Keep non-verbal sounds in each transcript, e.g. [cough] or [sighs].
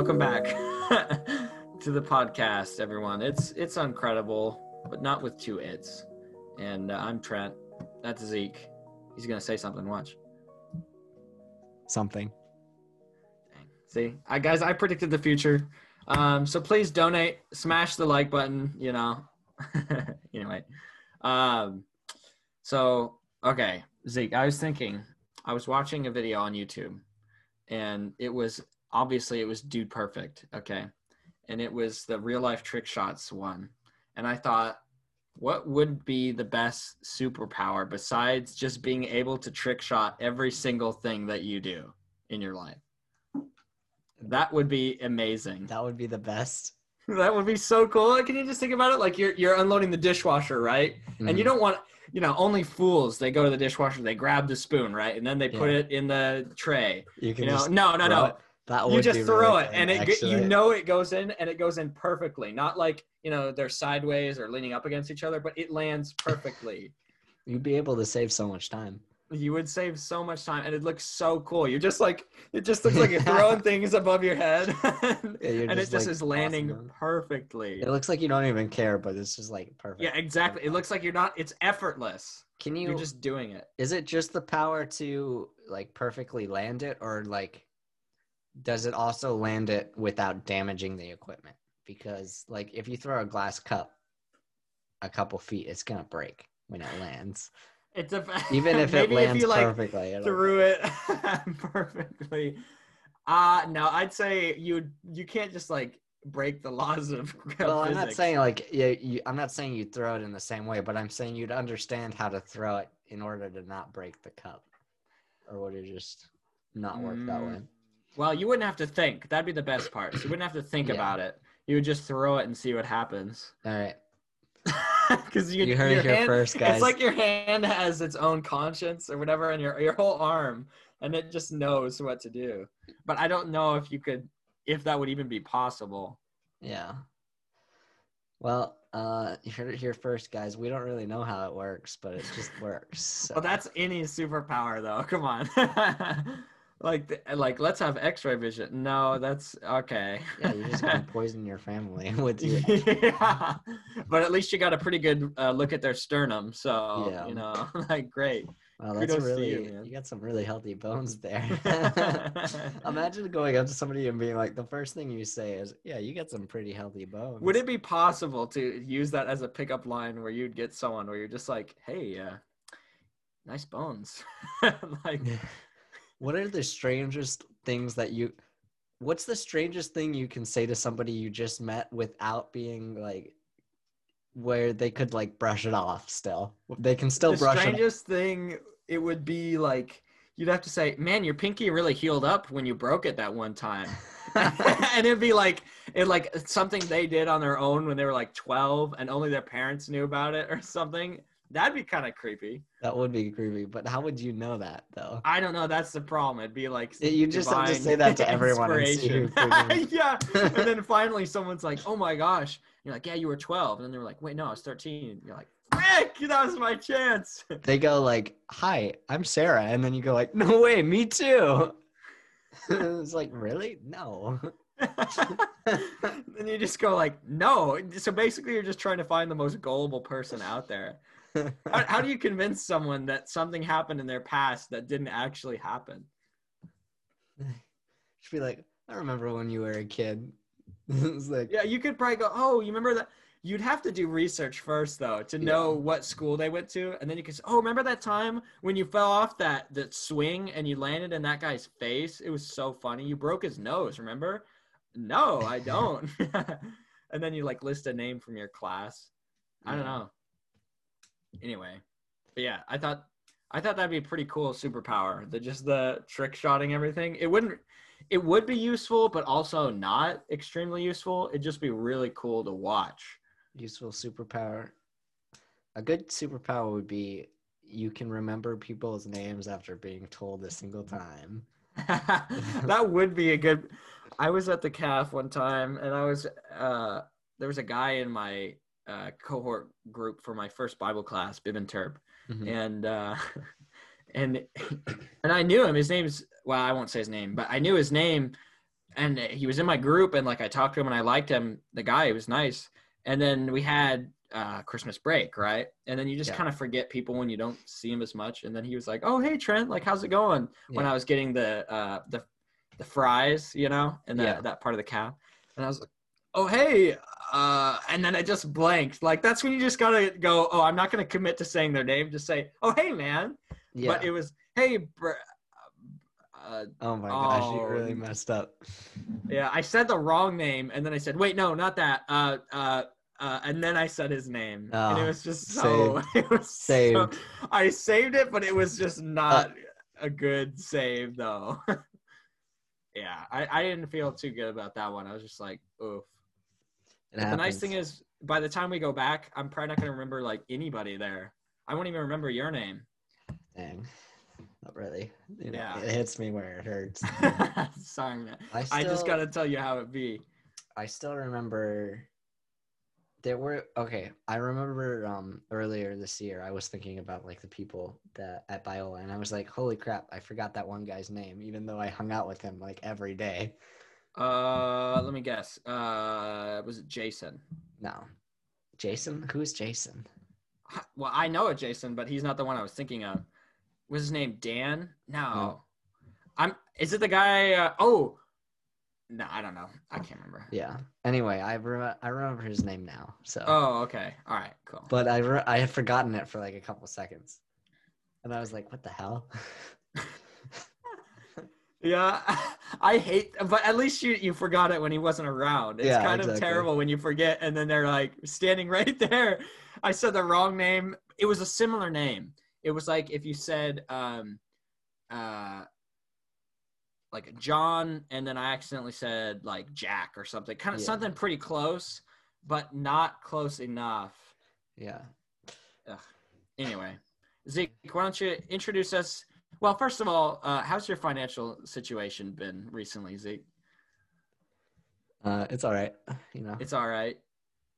welcome back [laughs] to the podcast, everyone. It's it's incredible, but not with two it's. And uh, I'm Trent. That's Zeke. He's gonna say something. Watch. Something. Dang. See, I guys, I predicted the future. Um, so please donate, smash the like button. You know. [laughs] anyway, um, so okay, Zeke. I was thinking, I was watching a video on YouTube, and it was obviously it was Dude Perfect. Okay, and it was the real life trick shots one, and I thought. What would be the best superpower besides just being able to trick shot every single thing that you do in your life? That would be amazing. That would be the best. [laughs] That would be so cool. Can you just think about it? Like you're you're unloading the dishwasher, right? And you Mhm. don't want you know only fools they go to the dishwasher, they grab the spoon, right, and then they put it in the tray. you can You know, just no, no, no. it. That You just throw really it, and it get- you know it goes in, and it goes in perfectly. Not like you know they're sideways or leaning up against each other, but it lands perfectly. [laughs] you'd be able to save so much time. you would save so much time, and it looks so cool. You're just like it just looks like you're [laughs] throwing things above your head, and, [laughs] Yeah, and it just, just like, is landing them. perfectly. It looks like you don't even care, but it's just like perfect. Yeah, exactly. It looks like you're not. It's effortless. Can you? You're just doing it. Is it just the power to like perfectly land it, or like does it also land it without damaging the equipment? Because like if you throw a glass cup a couple feet, it's gonna break when it lands. It's [laughs] a Even if it lands if you like perfectly. it'll threw it [laughs] perfectly. Uh no, I'd say you you can't just like break the laws of [laughs] well i'm not saying like yeah you, i'm not saying you'd throw it in the same way but i'm saying you'd understand how to throw it in order to not break the cup or would it just not work that way Mm, Well, you wouldn't have to think. That'd be the best part. So you wouldn't have to think Yeah. about it. You would just throw it and see what happens. all right [laughs] Because you, you heard your it here hand, first guys It's like your hand has its own conscience or whatever, and your your whole arm, and it just knows what to do. But I don't know if you could, if that would even be possible. yeah well uh you heard it here first guys we don't really know how it works but it just works so. Well, that's any superpower, though. Come on, [laughs] like the- like let's have X-ray vision. No, that's okay. yeah you're just gonna [laughs] poison your family [laughs] with your yeah, but at least you got a pretty good uh, look at their sternum. So Yeah. you know, [laughs] like great. Wow, that's Kudos really you, you, got some really healthy bones there. Imagine going up to somebody and being like, the first thing you say is, "Yeah, you got some pretty healthy bones." Would it be possible to use that as a pickup line where you'd get someone where you're just like, "Hey, uh, nice bones," like What are the strangest things that you? What's the strangest thing you can say to somebody you just met without being like, where they could like brush it off? Still, they can still the brush it. strangest thing it would be like you'd have to say, "Man, your pinky really healed up when you broke it that one time." [laughs] and it'd be like it like something they did on their own when they were like 12 and only their parents knew about it or something that'd be kind of creepy. That would be creepy, but how would you know that though? i don't know that's the problem. It'd be like You just have to say that to everyone and [laughs] yeah. [laughs] And then finally someone's like oh my gosh. You're like yeah you were 12 and then they're like wait no i was 13 you're like frick that was my chance. [laughs] They go like, "Hi, I'm Sarah," and then you go like, "No way, me too." it's like, really? No. then you just go like no. So basically you're just trying to find the most gullible person out there how, how do [laughs] you convince someone that something happened in their past that didn't actually happen? [laughs] Just be like, I remember when you were a kid. [laughs] it's like, yeah you could probably go oh you remember that? You'd have to do research first though to know what school they went to and then you could say oh remember that time when you fell off that that swing and you landed in that guy's face? It was so funny. You broke his nose remember? No i don't. And then you like list a name from your class. I don't know anyway but yeah i thought i thought that'd be a pretty cool superpower the just the trick shotting everything it wouldn't it would be useful but also not extremely useful it'd just be really cool to watch useful superpower. A good superpower would be you can remember people's names after being told a single time. [laughs] that would be a good i was at the calf one time and i was uh there was a guy in my uh cohort group for my first bible class Bib Interp Mhm. and uh [laughs] and [coughs] and i knew him his name's well i won't say his name but i knew his name and he was in my group, and like I talked to him, and I liked him. The guy, he was nice. And then we had uh, Christmas break, right? And then you just Yeah. kind of forget people when you don't see him as much. And then he was like, "Oh, hey Trent, like how's it going?" When I was getting the uh, the the fries, you know, and that Yeah. that part of the cab, and I was like, "Oh, hey," uh, and then I just blanked. Like that's when you just gotta go. Oh, I'm not gonna commit to saying their name. Just say, "Oh, hey, man." yeah. But it was, "Hey, br- uh, oh my gosh, you Oh, really messed up. yeah, I said the wrong name, and then I said, "Wait, no, not that." Uh, uh, uh, and then I said his name, and it Ah, was just so. [laughs] It was so- I saved it, but it was just Uh, not a good save, though. [laughs] yeah, I, I didn't feel too good about that one. I was just like, oof. It The nice thing is, by the time we go back, I'm probably not gonna remember like anybody there. I won't even remember your name. Dang. Not really. You know, Yeah. It hits me where it hurts. [laughs] Sorry, man. I, still, I just gotta tell you how it be. I still remember there were okay. I remember um earlier this year I was thinking about like the people that at Biola and I was like, holy crap, I forgot that one guy's name, even though I hung out with him like every day. Uh, let me guess. Uh, was it Jason? No. Jason? Who's Jason? Well, I know a Jason, but he's not the one I was thinking of. Was his name Dan? No. No. I'm. Is it the guy? Uh, oh. No, I don't know. I can't remember. Yeah. Anyway, I re- I remember his name now. So Oh, okay. All right. Cool. but I re- I had forgotten it for like a couple seconds. And I was like, what the hell? [laughs] Yeah, [laughs] I hate, but at least you you forgot it when he wasn't around. It's Yeah, kind of terrible when you forget, and then they're like standing [laughs] right there. I said the wrong name. It was a similar name. It was like if you said, um, uh, like John, and then I accidentally said like Jack or something. Kind of Yeah. something pretty close, but not close enough. yeah. Anyway, Zeke, why don't you introduce us? Well, first of all, uh, how's your financial situation been recently, Zeke? Uh, it's all right. You know, It's all right.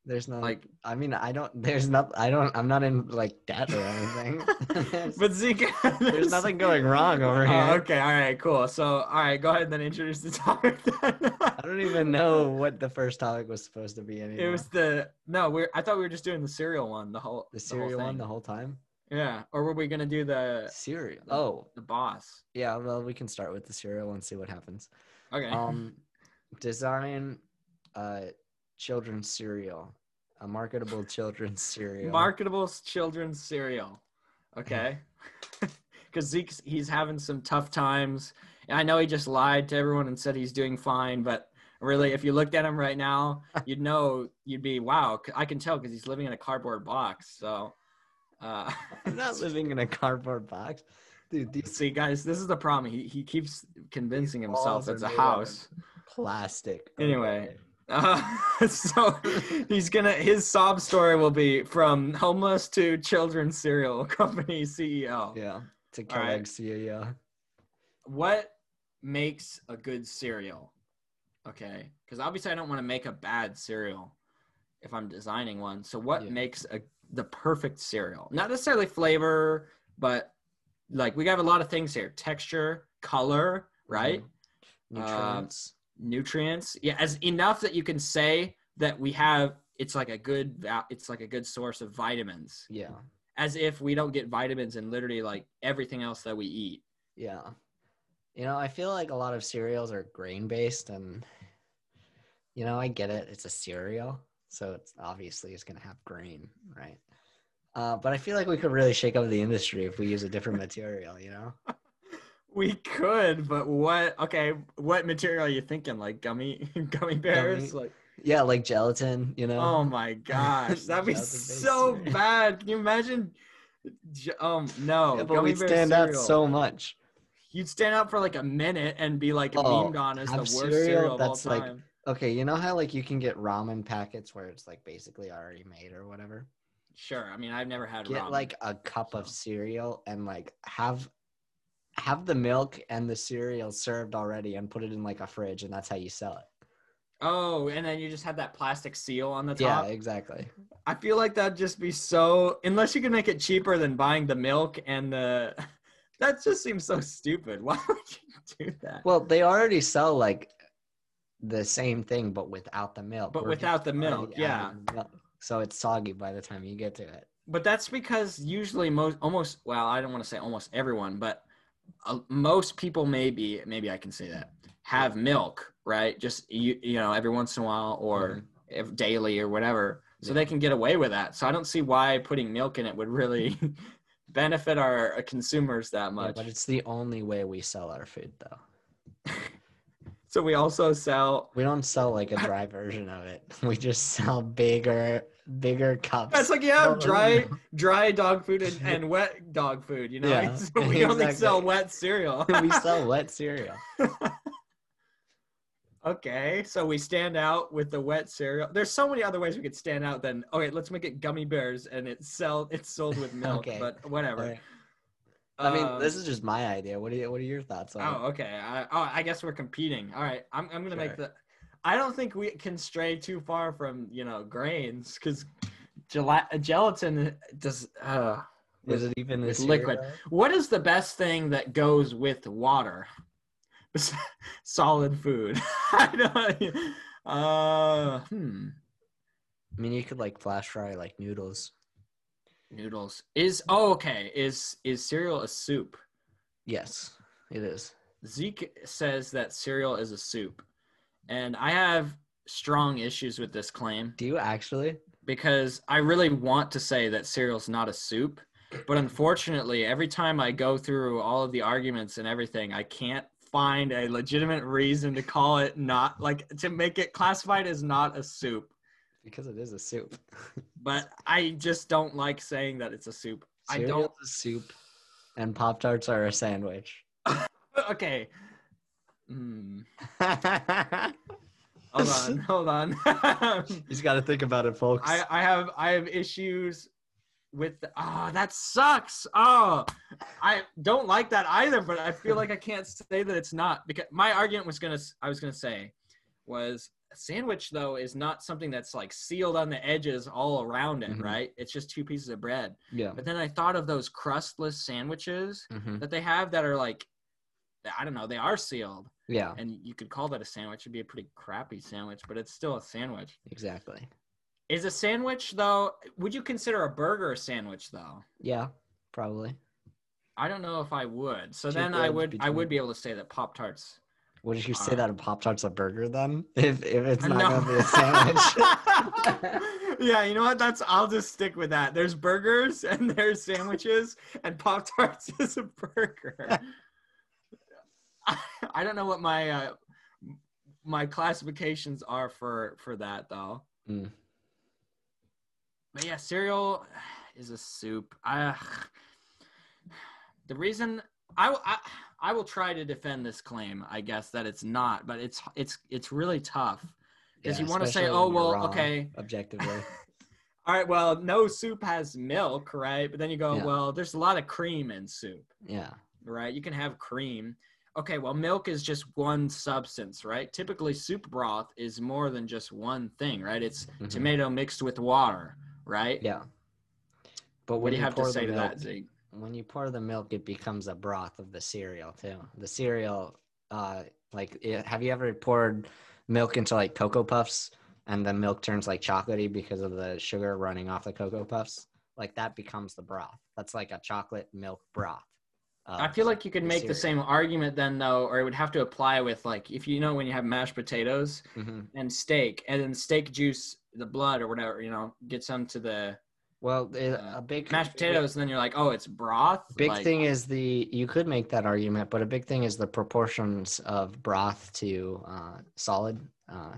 there's no Like, I mean, I don't. There's not. I don't. I'm not in like debt or anything. [laughs] but Zeke, [laughs] there's nothing going wrong over here. Oh, okay, all right, cool. So, all right, go ahead and then introduce the [laughs] topic. Then. I don't even know what the first topic was supposed to be anymore. it was the no. We're I thought we were just doing the cereal one. The whole the cereal one the whole time. Yeah, or were we gonna do the Cereal. the- Oh, the boss? yeah. Well, we can start with the cereal and see what happens. Okay. Um, design, uh, children's cereal, a marketable children's cereal. Marketable children's cereal. Okay. [laughs] Because Zeke's he's having some tough times. And I know he just lied to everyone and said he's doing fine, but really, if you looked at him right now, [laughs] you'd know you'd be wow. I can tell because he's living in a cardboard box. So, uh, I'm not [laughs] living in a cardboard box, dude. These See, guys, this is the problem. He he keeps convincing These himself walls are it's a made out of- house. plastic. Anyway. Uh, [laughs] so he's gonna his sob story will be from homeless to children's cereal [laughs] company CEO. Yeah. To All right. Kellogg's CEO. What makes a good cereal? Okay, because obviously I don't want to make a bad cereal if I'm designing one. So what Yeah. makes a the perfect cereal? Not necessarily flavor, but like we have a lot of things here: texture, color, right? Mhm. Nutrients. nutrients yeah as enough that you can say that we have it's like a good it's like a good source of vitamins yeah. as if we don't get vitamins in literally like everything else that we eat Yeah. You know, I feel like a lot of cereals are grain based and you know, I get it. It's a cereal, so it's obviously it's going to have grain, right? Uh, but I feel like we could really shake up the industry if we use a different material, you know? [laughs] we could but what okay what material are you thinking like gummy [laughs] gummy bears Gummy- like Yeah, like gelatin, you know? oh my gosh [laughs] that'd be so cereal. bad can you imagine um no Yeah, but we'd stand out so much. you'd stand out for like a minute and be like Oh, memed on as the worst cereal cereal, of all that's, like, time Okay, you know how like you can get ramen packets where it's like basically already made or whatever? Sure. I mean, I've never had Get ramen. like a cup of cereal and like have have the milk and the cereal served already and put it in like a fridge and that's how you sell it. oh, and then you just have that plastic seal on the top. Yeah, exactly. I feel like that'd just be so. Unless you can make it cheaper than buying the milk and the. [laughs] That just seems so stupid. [laughs] Why would you do that? Well, they already sell like the same thing but without the milk. But We're without the milk, yeah. the milk. So it's soggy by the time you get to it. But that's because usually most almost well, I don't want to say almost everyone, but uh, most people maybe maybe I can say that have milk, right? Just you you know every once in a while or if daily or whatever, so Yeah. they can get away with that. So I don't see why putting milk in it would really [laughs] benefit our uh, consumers that Yeah, much. but it's the only way we sell our food though. [laughs] so we also sell. We don't sell like a dry version of it. [laughs] We just sell bigger bigger cups. That's like yeah, Oh, dry dry dog food and, [laughs] and wet dog food. You know, Yeah, [laughs] so we only sell wet cereal. we sell wet cereal. Okay, so we stand out with the wet cereal. There's so many other ways we could stand out than okay, let's make it gummy bears and it's sell it's sold with milk, Okay. but whatever. I mean, Um, this is just my idea. What do you what are your thoughts on Oh, okay. I, oh, I guess we're competing. All right, I'm I'm gonna make the. I don't think we can stray too far from you know grains because gela- gelatin does. Uh? Is it even this liquid. what is the best thing that goes with water? [laughs] Solid food. [laughs] I don't. Uh, hmm. I mean, you could like flash fry like noodles. Noodles is oh okay. Is is cereal a soup? Yes, it is. Zeke says that cereal is a soup, and I have strong issues with this claim Do you actually? because I really want to say that cereal's not a soup, but unfortunately, every time I go through all of the arguments and everything, I can't find a legitimate reason to call it not like to make it classified as not a soup. Because it is a soup. [laughs] But I just don't like saying that it's a soup. I don't. a soup, and Pop Tarts are a sandwich. [laughs] Okay. Hmm. [laughs] Hold on. Hold on. He's got to think about it, folks. I, I have I have issues with the, oh that sucks oh I don't like that either but I feel like I can't say that it's not because my argument was gonna I was gonna say was sandwich though is not something that's like sealed on the edges all around it Mhm. right it's just two pieces of bread yeah. but then I thought of those crustless sandwiches hmm that they have that are like I don't know they are sealed Yeah. and you could call that a sandwich it'd be a pretty crappy sandwich but it's still a sandwich Exactly. is a sandwich though? Would you consider a burger a sandwich though? Yeah. Probably. I don't know if I would. So Two then I would I would be able to say that Pop Tarts. Would you say that a Pop Tart's a burger then? If if it's not No. gonna be a sandwich. [laughs] yeah, you know what? That's I'll just stick with that. There's burgers [laughs] and there's sandwiches, and Pop Tarts [laughs] is a burger. I, I don't know what my uh, my classifications are for for that though. Mm. But yeah, cereal is a soup. I [sighs] the reason I, I I will try to defend this claim. I guess that it's not, but it's it's it's really tough because Yeah, you want to say, oh well, wrong, okay, Objectively. [laughs] all right, well, no soup has milk, right? But then you go, Yeah. well, there's a lot of cream in soup, yeah. right? You can have cream. Okay, well, milk is just one substance, right? Typically, soup broth is more than just one thing, right? It's Mhm. tomato mixed with water, right? Yeah. But What do you have to say to milk, that, Zeke? When you pour the milk, it becomes a broth of the cereal too. The cereal, uh, like, it, have you ever poured milk into like Cocoa Puffs and the milk turns like chocolatey because of the sugar running off the Cocoa Puffs? Like that becomes the broth. That's like a chocolate milk broth. I feel like you could the make the same argument then, though, or it would have to apply with like if you know when you have mashed potatoes Mhm. and steak, and then steak juice, the blood or whatever, you know, gets onto the Well, Uh, a big mashed potatoes, and then you're like, oh, it's broth. Big like, thing is the you could make that argument, but a big thing is the proportions of broth to uh, solid. Uh,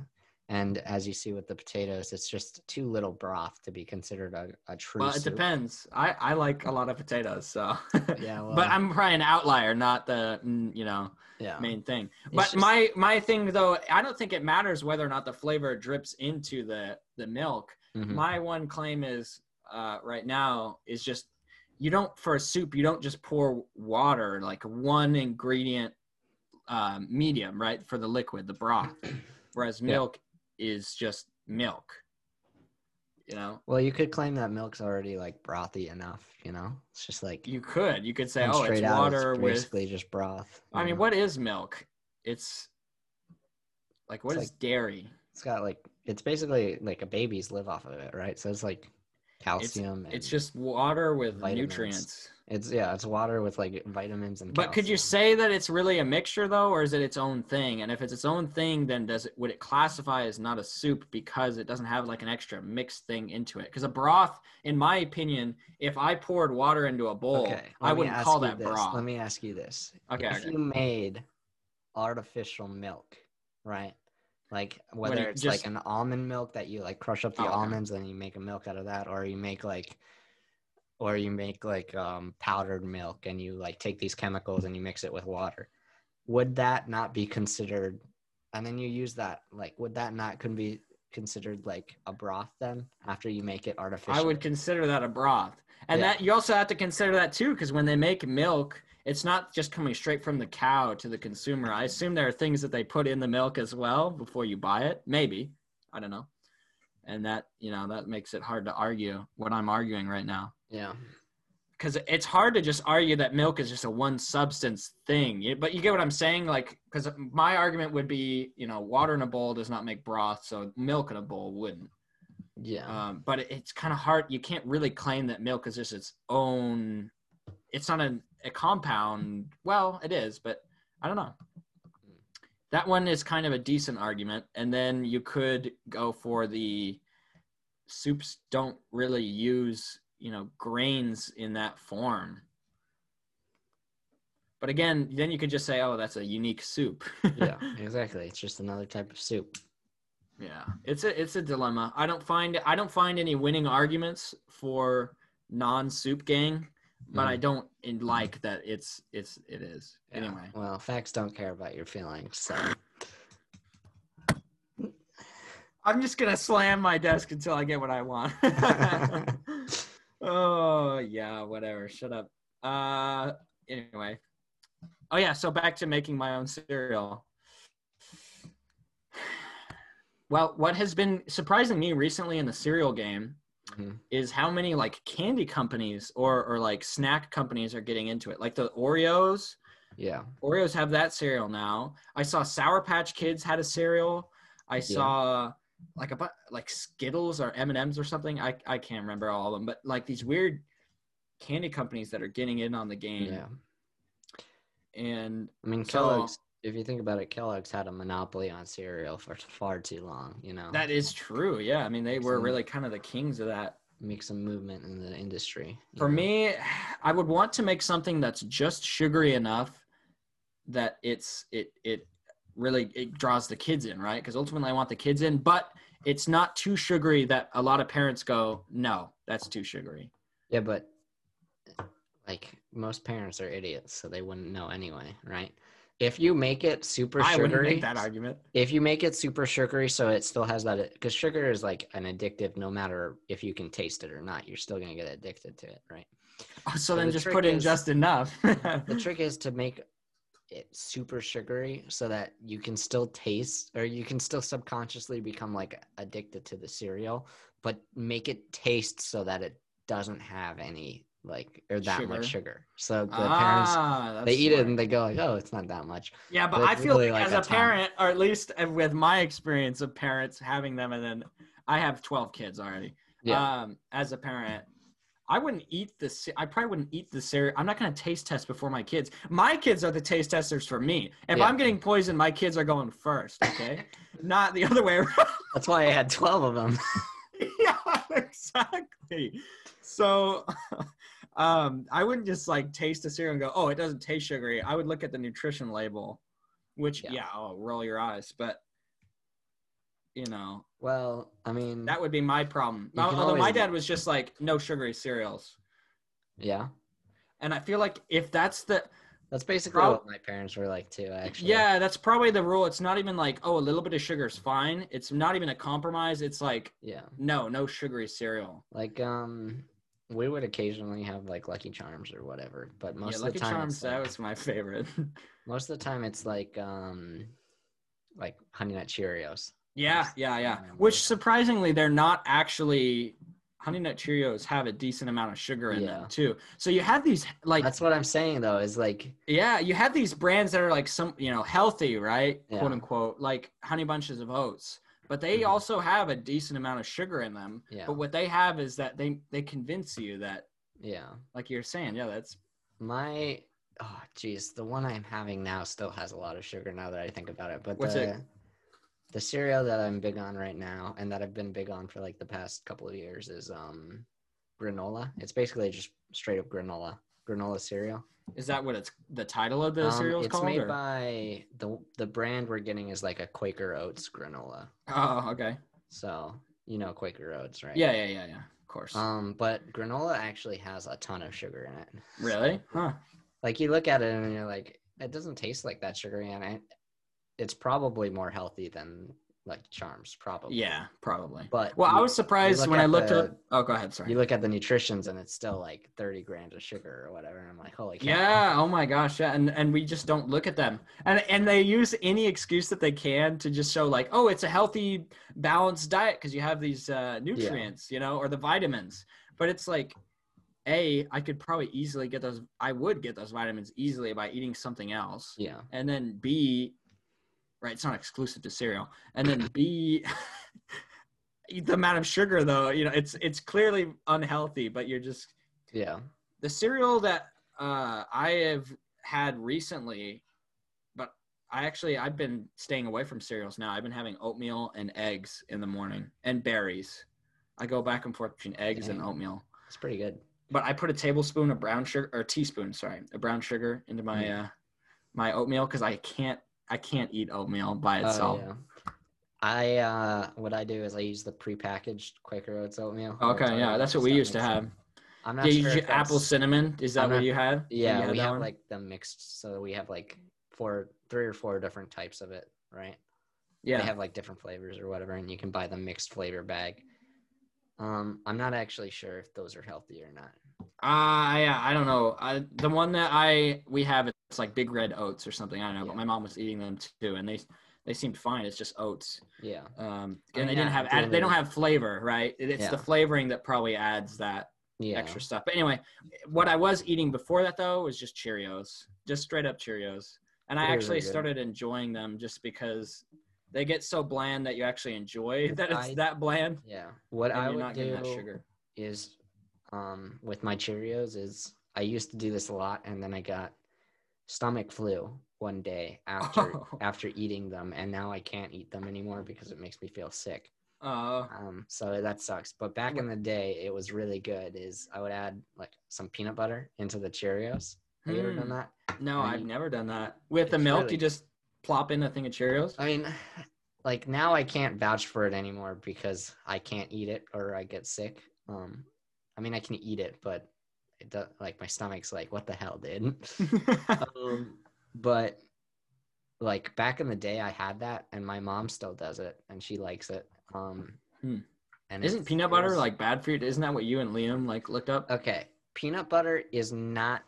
and as you see with the potatoes, it's just too little broth to be considered a, a true. Well, it soup. depends. I I like a lot of potatoes, so. [laughs] Yeah, well, but I'm probably an outlier, not the you know yeah, main thing. But just- my my thing though, I don't think it matters whether or not the flavor drips into the the milk. mhm, my one claim is uh, right now is just you don't for a soup you don't just pour water like one ingredient um, medium right for the liquid the broth [clears throat] whereas Yeah. milk is just milk you know Well, you could claim that milk's already like brothy enough. You know, it's just like you could you could say oh it's straight out, water with basically just broth. i you mean know? what is milk it's Like what It's is dairy? It's got like it's basically like a babies live off of it, right? So it's like calcium. It's and just water with vitamins. nutrients. it's yeah, it's water with like vitamins and. But could you say that it's really a mixture though, or is it its own thing? And if it's its own thing, then does it would it classify as not a soup because it doesn't have like an extra mixed thing into it? Because a broth, in my opinion, if I poured water into a bowl, Okay, I wouldn't call that this. broth. Let me ask you this: Okay, if okay. you made artificial milk, right? Like whether you- it's just- like an almond milk that you like crush up the Oh, okay. almonds and you make a milk out of that, or you make like, or you make like um, powdered milk and you like take these chemicals and you mix it with water, would that not be considered? And then you use that like, would that not could be considered like a broth then after you make it artificial? I would consider that a broth. And Yeah. that you also have to consider that too, because when they make milk, it's not just coming straight from the cow to the consumer. I assume there are things that they put in the milk as well before you buy it. Maybe. I don't know. And that, you know, that makes it hard to argue what I'm arguing right now. Yeah. Because it's hard to just argue that milk is just a one substance thing. But you get what I'm saying? Like, because my argument would be, you know, water in a bowl does not make broth, so milk in a bowl wouldn't. Yeah. Um, but it's kind of hard. You can't really claim that milk is just its own. It's not a, a compound. Well, it is, but I don't know. That one is kind of a decent argument. And then you could go for the soups don't really use, you know, grains in that form. But again, then you could just say, oh, that's a unique soup. [laughs] yeah, exactly. It's just another type of soup. Yeah, it's a it's a dilemma. I don't find I don't find any winning arguments for non-soup gang, but I Mm. don't in- like that it's it's it is. Yeah. Anyway, Well, facts don't care about your feelings. So [laughs] I'm just gonna slam my desk until I get what I want. [laughs] [laughs] oh yeah, whatever. Shut up. Uh, anyway. Oh yeah, so back to making my own cereal. [sighs] Well, what has been surprising me recently in the cereal game Mhm. is how many like candy companies or or like snack companies are getting into it. Like the Oreos, yeah, Oreos have that cereal now. I saw Sour Patch Kids had a cereal. I saw like a like Skittles or M and M's or something. I I can't remember all of them, but like these weird candy companies that are getting in on the game. yeah. And I mean, So- Kellogg's. If you think about it, Kellogg's had a monopoly on cereal for far too long. You know, that is true. Yeah, I mean they were really kind of the kings of that. make some movement in the industry. For know? me, I would want to make something that's just sugary enough that it's it it really it draws the kids in, right? Because ultimately I want the kids in, but it's not too sugary that a lot of parents go, no, that's too sugary. Yeah, but like most parents are idiots, so they wouldn't know anyway, right? If you make it super I wouldn't sugary, make that argument. if you make it super sugary so it still has that because sugar is like an addictive no matter if you can taste it or not you're still going to get addicted to it right Oh, so So then the just put in is- just enough. [laughs] the trick is to make it super sugary so that you can still taste or you can still subconsciously become like addicted to the cereal but make it taste so that it doesn't have any like or that much sugar so the parents Ah, that's they eat it and they go like oh it's not that much Yeah, but But I feel really like, like as a a parent, or at least with my experience of parents having them, and then I have 12 kids already. Um, as a parent, I wouldn't eat this. I probably wouldn't eat the cereal. I'm not going to taste test before my kids. My kids are the taste testers for me. If Yeah. I'm getting poisoned, my kids are going first. Okay, [laughs] not the other way around. that's why i had 12 of them [laughs] yeah, [laughs] exactly. So, um, I wouldn't just like taste a cereal and go, "Oh, it doesn't taste sugary." I would look at the nutrition label, which Yeah. yeah, oh, roll your eyes, but you know well i mean that would be my problem. Can Although my dad was just like, "No sugary cereals," yeah and I feel like if that's the That's basically Prob- what my parents were like too, actually. yeah, that's probably the rule. It's not even like, "Oh, a little bit of sugar is fine." It's not even a compromise. It's like, Yeah. no, no sugary cereal. Like um we would occasionally have like Lucky Charms or whatever, but most yeah, of Lucky the time Charms it's that like, was my favorite. [laughs] most of the time it's like um like honey nut Cheerios. Yeah, yeah, yeah. Which surprisingly, they're not actually Honey Nut Cheerios have a decent amount of sugar in Yeah. them too. So you have these like That's what I'm saying though. Is like yeah, you have these brands that are like some you know healthy, right? Yeah. Quote unquote, like Honey Bunches of Oats. But they Mhm. also have a decent amount of sugar in them. Yeah. But what they have is that they they convince you that, yeah. like you're saying, yeah, that's My oh geez, the one I'm having now still has a lot of sugar now that I think about it. But What's the it? the cereal that I'm big on right now and that I've been big on for like the past couple of years is um granola. It's basically just straight up granola. Granola cereal. Is that what it's the title of the Um, cereal is it's called? made or- by the the brand we're getting is like a Quaker Oats granola. Oh, okay. So you know Quaker Oats, right? Yeah, yeah, yeah, yeah. Of course. Um, but granola actually has a ton of sugar in it. really? Huh. Like you look at it and you're like, it doesn't taste like that sugary, and it, it's probably more healthy than like Charms, probably. Yeah, probably. But Well, I was surprised when I looked the- up. Oh, go ahead. Sorry. You look at the nutritions and it's still like 30 grams of sugar or whatever. And I'm like, holy cow. Yeah. Oh my gosh. Yeah. And and we just don't look at them. And and they use any excuse that they can to just show like, oh, it's a healthy, balanced diet because you have these uh, nutrients, you know, or the vitamins. But it's like, a, I could probably easily get those. I would get those vitamins easily by eating something else. Yeah. And then B, right? It's not exclusive to cereal. And then B. [laughs] the amount of sugar though you know it's it's clearly unhealthy but you're just Yeah. the cereal that uh, I have had recently, but I actually I've been staying away from cereals now. I've been having oatmeal and eggs in the morning and berries. I go back and forth between eggs and oatmeal. It's pretty good. But I put a tablespoon of brown sugar or teaspoon, sorry, a brown sugar into my Mm. uh, my oatmeal because I can't I can't eat oatmeal by Oh, itself. yeah. I, uh, what I do is I use the prepackaged Quaker Oats oatmeal. Okay, yeah, that's what we that used to have. sense. I'm not you sure if apple cinnamon. Is that I'm what you had? Have you Yeah, had we have one? like them mixed, so we have like four, three or four different types of it, right? yeah. They have like different flavors or whatever, and you can buy the mixed flavor bag. Um, I'm not actually sure if those are healthy or not. Uh, yeah, I don't know. I, the one that I we have it's like big red oats or something. I don't know, Yeah. but my mom was eating them too, and they they seemed fine. It's just oats, Yeah, um, and mean, they didn't yeah, have at the add, end they don't have flavor, right? It- It's the flavoring that probably adds that yeah, extra stuff. But anyway, what I was eating before that though was just Cheerios, just straight up Cheerios, and I are actually good. started enjoying them just because they get so bland that you actually enjoy [laughs] that it's I- that bland, yeah. What I would not do getting that sugar. is, um, with my Cheerios is I used to do this a lot, and then I got stomach flu one day after Oh. [laughs] after eating them, and now I can't eat them anymore because it makes me feel sick. Oh, Um, so that sucks. But back in the day, it was really good. Is I would add like some peanut butter into the Cheerios. Have you ever done Hmm. that? no, and I've never done that. With the milk, really- you just plop in a thing of Cheerios. I mean, like now I can't vouch for it anymore because I can't eat it or I get sick. Um, I mean, I can eat it, but it does, like my stomach's like, what the hell, dude? [laughs] um, but like back in the day, I had that, and my mom still does it, and she likes it. Um, Hmm. and Isn't peanut butter was- like bad for you? Isn't that what you and Liam like looked up? Okay, peanut butter is not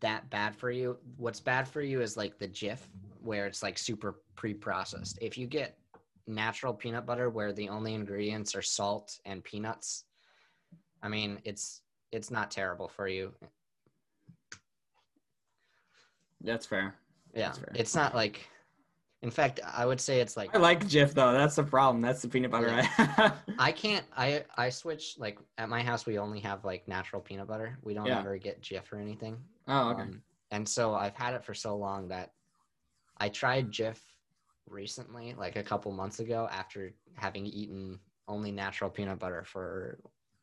that bad for you. What's bad for you is like the Jif, where it's like super pre-processed. If you get natural peanut butter, where the only ingredients are salt and peanuts, I mean, it's it's not terrible for you. That's fair. Yeah, That's fair. it's not like. In fact, I would say it's like I like Jif though. That's the problem. That's the peanut butter I. [laughs] I can't. I I switch like at my house. We only have like natural peanut butter. We don't Yeah. ever get Jif or anything. oh, okay. Um, and so I've had it for so long that I tried Jif recently, like a couple months ago, after having eaten only natural peanut butter for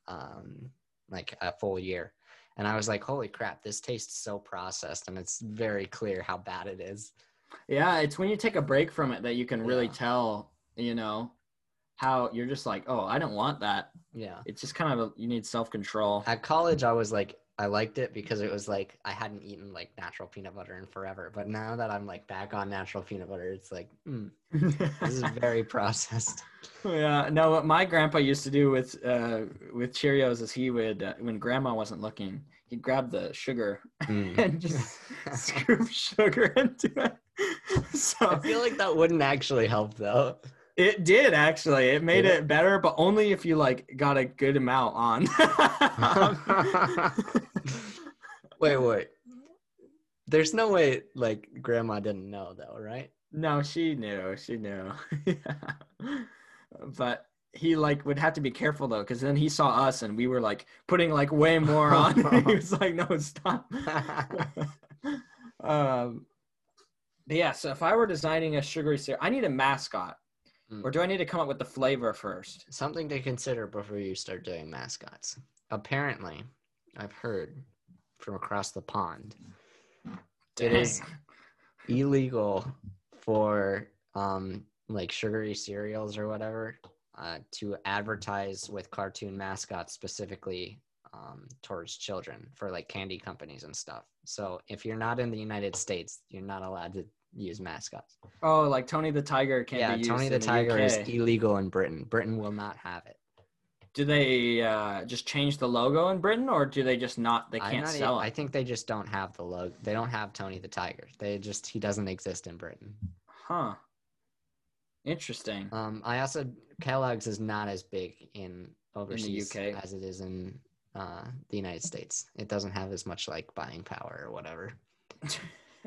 um, like a full year. And I was like, holy crap, this tastes so processed. And it's very clear how bad it is. yeah, it's when you take a break from it that you can really Yeah. tell, you know, how you're just like, oh, I don't want that. Yeah. It's just kind of a, you need self control. At college, I was like, I liked it because it was like I hadn't eaten like natural peanut butter in forever. But now that I'm like back on natural peanut butter, it's like, mm, this is very [laughs] processed. yeah, no. What my grandpa used to do with uh, with Cheerios is he would uh, when Grandma wasn't looking, he'd grab the sugar Mm. [laughs] and just [laughs] scoop sugar into it. So I feel like that wouldn't actually help though. It did actually. It made it? better, but only if you like got a good amount on. [laughs] wait, wait. There's no way like grandma didn't know though, right? no, she knew. She knew. [laughs] but he like would have to be careful though, because then he saw us and we were like putting like way more on. [laughs] he was like, "No, stop." um, but yeah. So if I were designing a sugary syrup, I need a mascot, Mm. or do I need to come up with the flavor first? Something to consider before you start doing mascots. Apparently, I've heard from across the pond It is- illegal for um like sugary cereals or whatever uh, to advertise with cartoon mascots specifically um, towards children for like candy companies and stuff. So if you're not in the United States, you're not allowed to use mascots. Oh, like Tony the Tiger can't yeah, be used Yeah, Tony in the Tiger is illegal in Britain. Britain will not have it. Do they uh, just change the logo in Britain, or do they just not? They can't not sell it. I think they just don't have the logo. They don't have Tony the Tiger. They just he doesn't exist in Britain. Huh. Interesting. Um, I also Kellogg's is not as big in overseas UK. as it is in uh, the United States. It doesn't have as much like buying power or whatever. [laughs]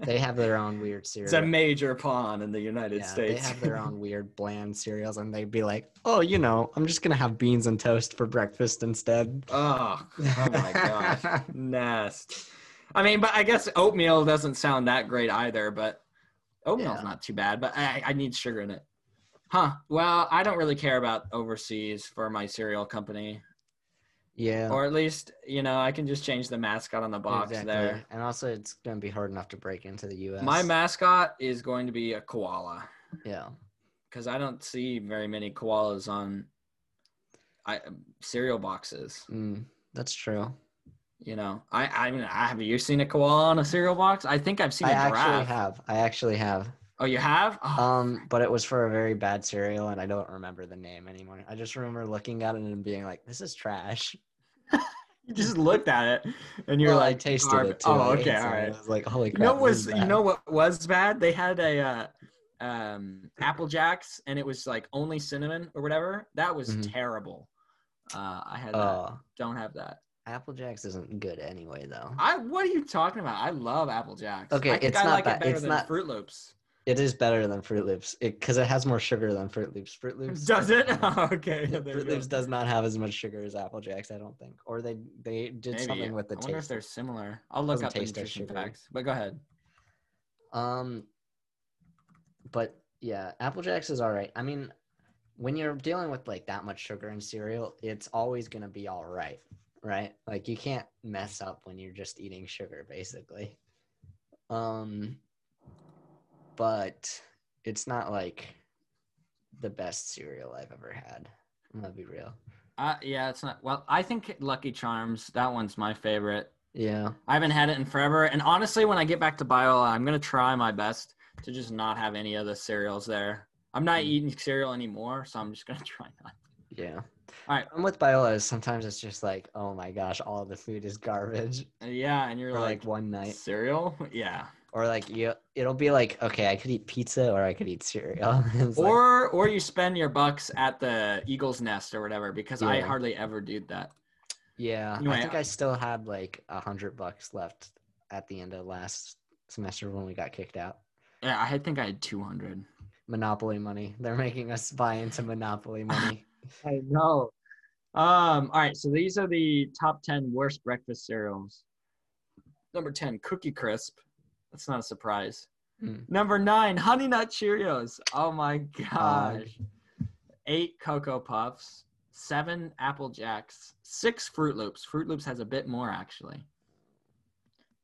They have their own weird cereal. [laughs] It's a major pawn in the United yeah, States. they have their own [laughs] weird bland cereals, and they'd be like, "Oh, you know, I'm just gonna have beans and toast for breakfast instead." oh, oh my gosh, [laughs] nest. I mean, but I guess oatmeal doesn't sound that great either. But oatmeal's Yeah. not too bad. But I, I need sugar in it. Huh. Well, I don't really care about overseas for my cereal company, Yeah, or at least you know I can just change the mascot on the box exactly. there. And also, it's gonna be hard enough to break into the U.S. My mascot is going to be a koala. yeah, because I don't see very many koalas on I, cereal boxes. mm, that's true. You know, I I mean, I, have you seen a koala on a cereal box? I think I've seen I a actually giraffe. have. I actually have. Oh, you have? Oh, Um, but it was for a very bad cereal, and I don't remember the name anymore. I just remember looking at it and being like, "This is trash." [laughs] you just looked at it and you're Well, like, I tasted "Garb- it too. Oh, I okay, all right. I was like, "Holy crap!" You crap!" know what this was is you know what was bad? They had a uh, um, Apple Jacks and it was like only cinnamon or whatever. That was Mhm. terrible. Uh, I had that. Don't have that. Apple Jacks isn't good anyway, though. I what are you talking about? I love Apple Jacks. Okay, it's I not like that- it it's not- Froot Loops. It is better than Froot Loops because it, has more sugar than Froot Loops. Froot Loops [laughs] Does it? Oh, [laughs] okay. [laughs] Yeah, Fruit. Loops does not have as much sugar as Apple Jacks, I don't think. Or they they did Maybe. something with the taste. I wonder if they're similar. I'll look up the nutrition facts. But go ahead. Um, but yeah, Apple Jacks is all right. I mean, when you're dealing with like that much sugar in cereal, it's always gonna be all right, right? Like you can't mess up when you're just eating sugar, basically. Um, but it's not like the best cereal I've ever had. I'm gonna be real. Uh, yeah, it's not. Well, I think Lucky Charms. That one's my favorite. Yeah, I haven't had it in forever. And honestly, when I get back to Biola, I'm gonna try my best to just not have any of the cereals there. I'm not Mm. eating cereal anymore, so I'm just gonna [laughs] try not. yeah. All right. I'm with Biola. Sometimes it's just like, oh my gosh, all the food is garbage. Yeah, and you're like, like one night. cereal. Yeah. Or like you it'll be like okay i could eat pizza or i could eat cereal [laughs] It's like, Or or you spend your bucks at the Eagle's Nest or whatever because I hardly ever do that. yeah Anyway, i think I- i still had like a hundred bucks left at the end of last semester when we got kicked out Yeah, I think I had 200. monopoly money they're making us buy into monopoly [laughs] money I know. Um, all right, so these are the top 10 worst breakfast cereals. Number 10, Cookie Crisp. That's not a surprise. Mm. Number 9, Honey Nut Cheerios. Oh my gosh. 8 Cocoa Puffs, 7 Apple Jacks, 6 Froot Loops. Froot Loops has a bit more actually.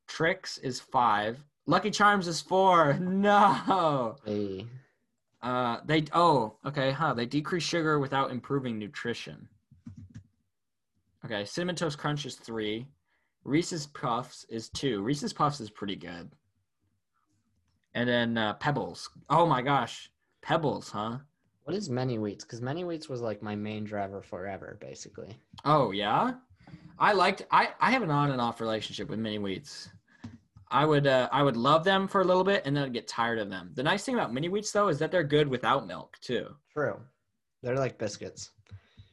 Trix is 5. Lucky Charms is 4. [laughs] No. hey Uh, they oh okay, huh? They decrease sugar without improving nutrition. Okay, cinnamon toast crunch is three. Reese's Puffs is two. Reese's Puffs is pretty good. And then uh, Pebbles. Oh my gosh, Pebbles, huh? what is mini wheats because mini wheats was like my main driver forever basically Oh yeah, I liked. I I have an on and off relationship with mini wheats. I would uh, I would love them for a little bit and then I'd get tired of them. The nice thing about mini wheats though is that they're good without milk too. True. They're like biscuits.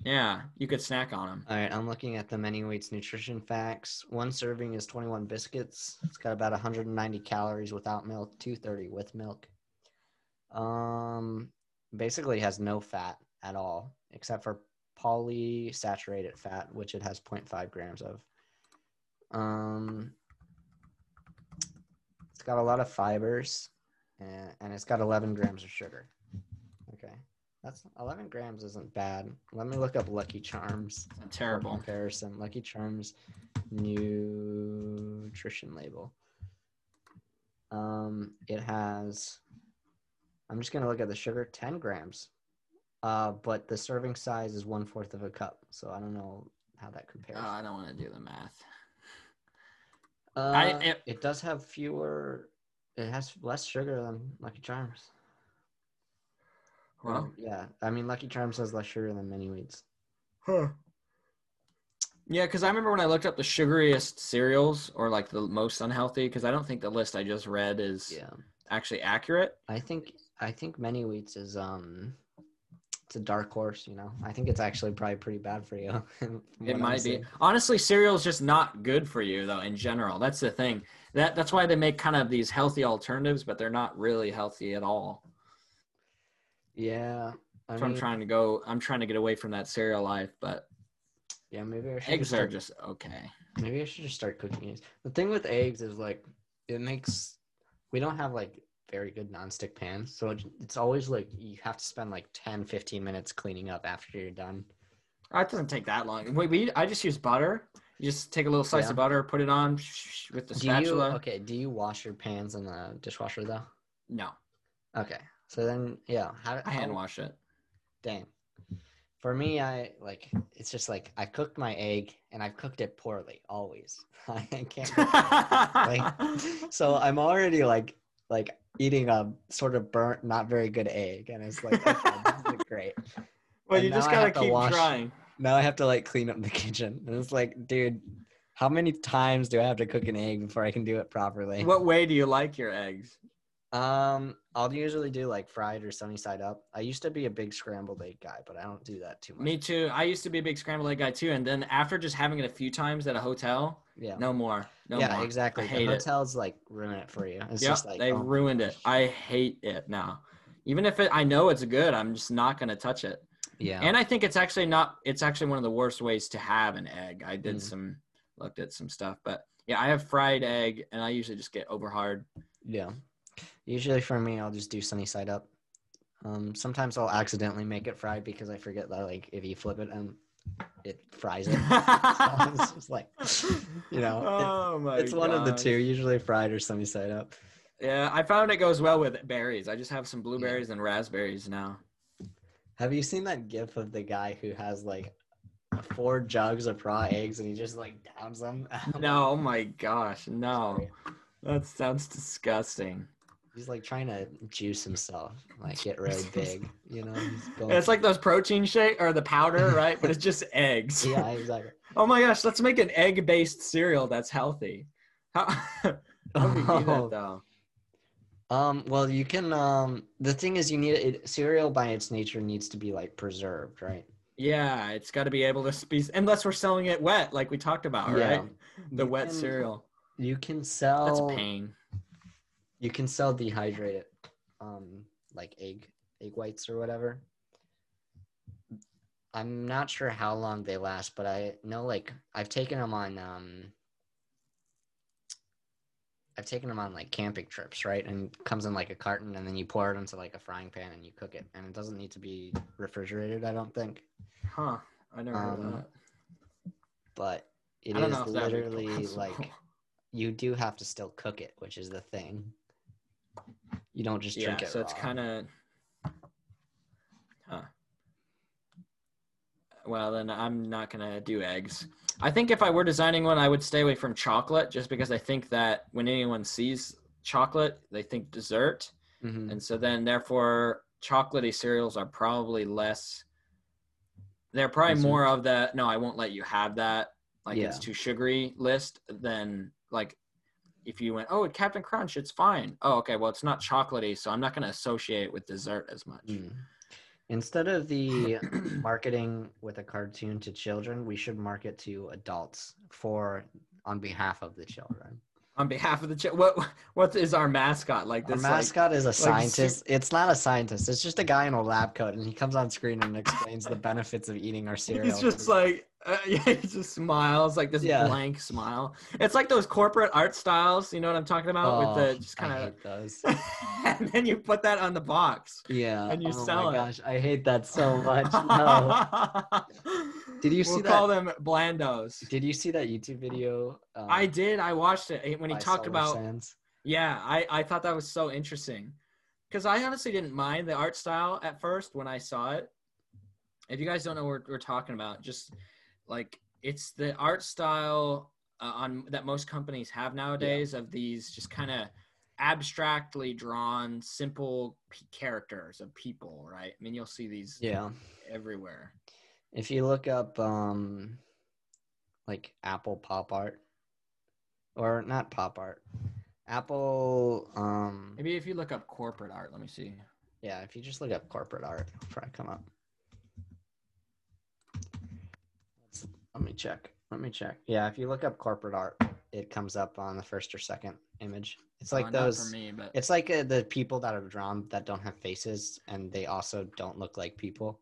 Yeah, you could snack on them. All right, I'm looking at the mini wheats nutrition facts. One serving is 21 biscuits. It's got about 190 calories without milk, 230 with milk. Um, basically has no fat at all, except for polysaturated fat, which it has 0.5 grams of. Um, it's got a lot of fibers, and, and it's got 11 grams of sugar. That's 11 grams isn't bad. Let me look up Lucky Charms terrible. comparison. Lucky Charms nutrition label. Um, it has. I'm just gonna look at the sugar, 10 grams. Uh, but the serving size is one fourth of a cup, so I don't know how that compares. Oh, I don't want to do the math. Uh, I- it- it does have fewer. It has less sugar than Lucky Charms. Well, yeah, I mean Lucky Charms has less sugar than mini wheats. Huh. Yeah, because I remember when I looked up the sugariest cereals or like the most unhealthy, because I don't think the list I just read is Yeah. actually accurate. I think I think mini wheats is um it's a dark horse, you know. I think it's actually probably pretty bad for you. [laughs] It might be. Honestly, cereal is just not good for you though in general. That's the thing. That that's why they make kind of these healthy alternatives, but they're not really healthy at all. Yeah. I So I'm trying to go. I'm trying to get away from that cereal life, but yeah, maybe I should eggs just are just okay. maybe I should just start cooking eggs. The thing with eggs is like it makes we don't have like very good nonstick pans, so it, it's always like you have to spend like 10 15 minutes cleaning up after you're done. Oh, It doesn't take that long. Wait, we I just use butter. You just take a little slice Yeah. of butter, put it on with the Do you spatula. okay, do you wash your pans in the dishwasher though? No, Okay. So then yeah, how, I hand wash it. Dang. For me, I like it's just like I cooked my egg and I've cooked it poorly always. [laughs] I can't. cook- so I'm already like like eating a sort of burnt, not very good egg, and it's like okay, this isn't [laughs] great. well, and you just gotta keep wash- trying. Now I have to like clean up the [laughs] kitchen, and it's like, dude, how many times do I have to cook an egg before I can do it properly? What way do you like your eggs? Um, I'll usually do like fried or sunny side up. I used to be a big scrambled egg guy, but I don't do that too much. Me too. I used to be a big scrambled egg guy too, and then after just having it a few times at a hotel, Yeah. no more. No yeah, more. exactly. I The hate it. hotels like ruin it for you. It's Yep, just like they oh ruined it. I hate it now. Even if it, I know it's good, I'm just not gonna touch it. yeah. And I think it's actually not. It's actually one of the worst ways to have an egg. I did Mm. some, looked at some stuff, but yeah, I have fried egg, and I usually just get over hard. yeah. Usually for me, I'll just do sunny side up. Um, sometimes I'll accidentally make it fried because I forget that like if you flip it and it fries it. [laughs] it's just like you know, oh my it, it's one of the two. Usually fried or sunny side up. Yeah, I found it goes well with berries. I just have some blueberries and raspberries now. Have you seen that gif of the guy who has like four jugs of raw eggs and he just like downs them? [laughs] No, oh my gosh, no. That sounds disgusting. He's like trying to juice himself, like get really [laughs] big, you know. [laughs] It's like those protein shake or the powder, [laughs] right? But it's just eggs. yeah, exactly. Oh my gosh, let's make an egg-based cereal that's healthy. How, how do we do Oh. that though? Um, well, you can. Um, the thing is, you need it. Cereal by its nature needs to be like preserved, right? Yeah, it's got to be able to be unless we're selling it wet, like we talked about, right? The You wet can- cereal. You can sell. That's pain. You can sell dehydrated, um, like egg egg whites or whatever. I'm not sure how long they last, but I know like I've taken them on um I've taken them on like camping trips, right? And comes in like a carton and then you pour it into like a frying pan and you cook it and it doesn't need to be refrigerated, I don't think. Huh? I never heard Um, of that. But it is know if that would be literally like you do have to still cook it, which is the thing. You don't just yeah, drink it so it's kind of. Huh. Well, then I'm not gonna do eggs. I think if I were designing one, I would stay away from chocolate, just because I think that when anyone sees chocolate, they think dessert, Mhm. and so then therefore chocolatey cereals are probably less. They're probably more of the no, I won't let you have that. Like it's too sugary list than like if you went, oh, Captain Crunch, it's fine. Oh, okay. Well, it's not chocolatey, so I'm not going to associate it with dessert as much. Mm. Instead of the [clears throat] marketing with a cartoon to children, we should market to adults for on behalf of the children. On behalf of the ch- what what is our mascot like? Our This like, mascot is a scientist. it's not a scientist. It's just a guy in a lab coat, and he comes on screen and explains the benefits of eating our cereal. he's just like uh, [laughs] yeah, he just smiles like this Yeah. blank smile. It's like those corporate art styles. You know what I'm talking about? with the just Oh, kind of, those. [laughs] and then you put that on the box. Yeah. And you oh sell my it. gosh, I hate that so much. [laughs] No. Did you we'll see call that? them Blandos. Did you see that YouTube video? Um, I did. I watched it eh, when he talked about. Sands? Yeah, I I thought that was so interesting because I honestly didn't mind the art style at first when I saw it. If you guys don't know what we're talking about, just like it's the art style uh, on that most companies have nowadays of these just kind of abstractly drawn simple p- characters of people, right? I mean, you'll see these Yeah. everywhere. If you look up um like Apple pop art or not pop art. Apple um Maybe if you look up corporate art, let me see. yeah, if you just look up corporate art, it'll probably come up. Let's, let me check. Let me check. Yeah, if you look up corporate art, it comes up on the first or second image. It's like Uh, those for me, but It's like uh, the people that are drawn that don't have faces and they also don't look like people.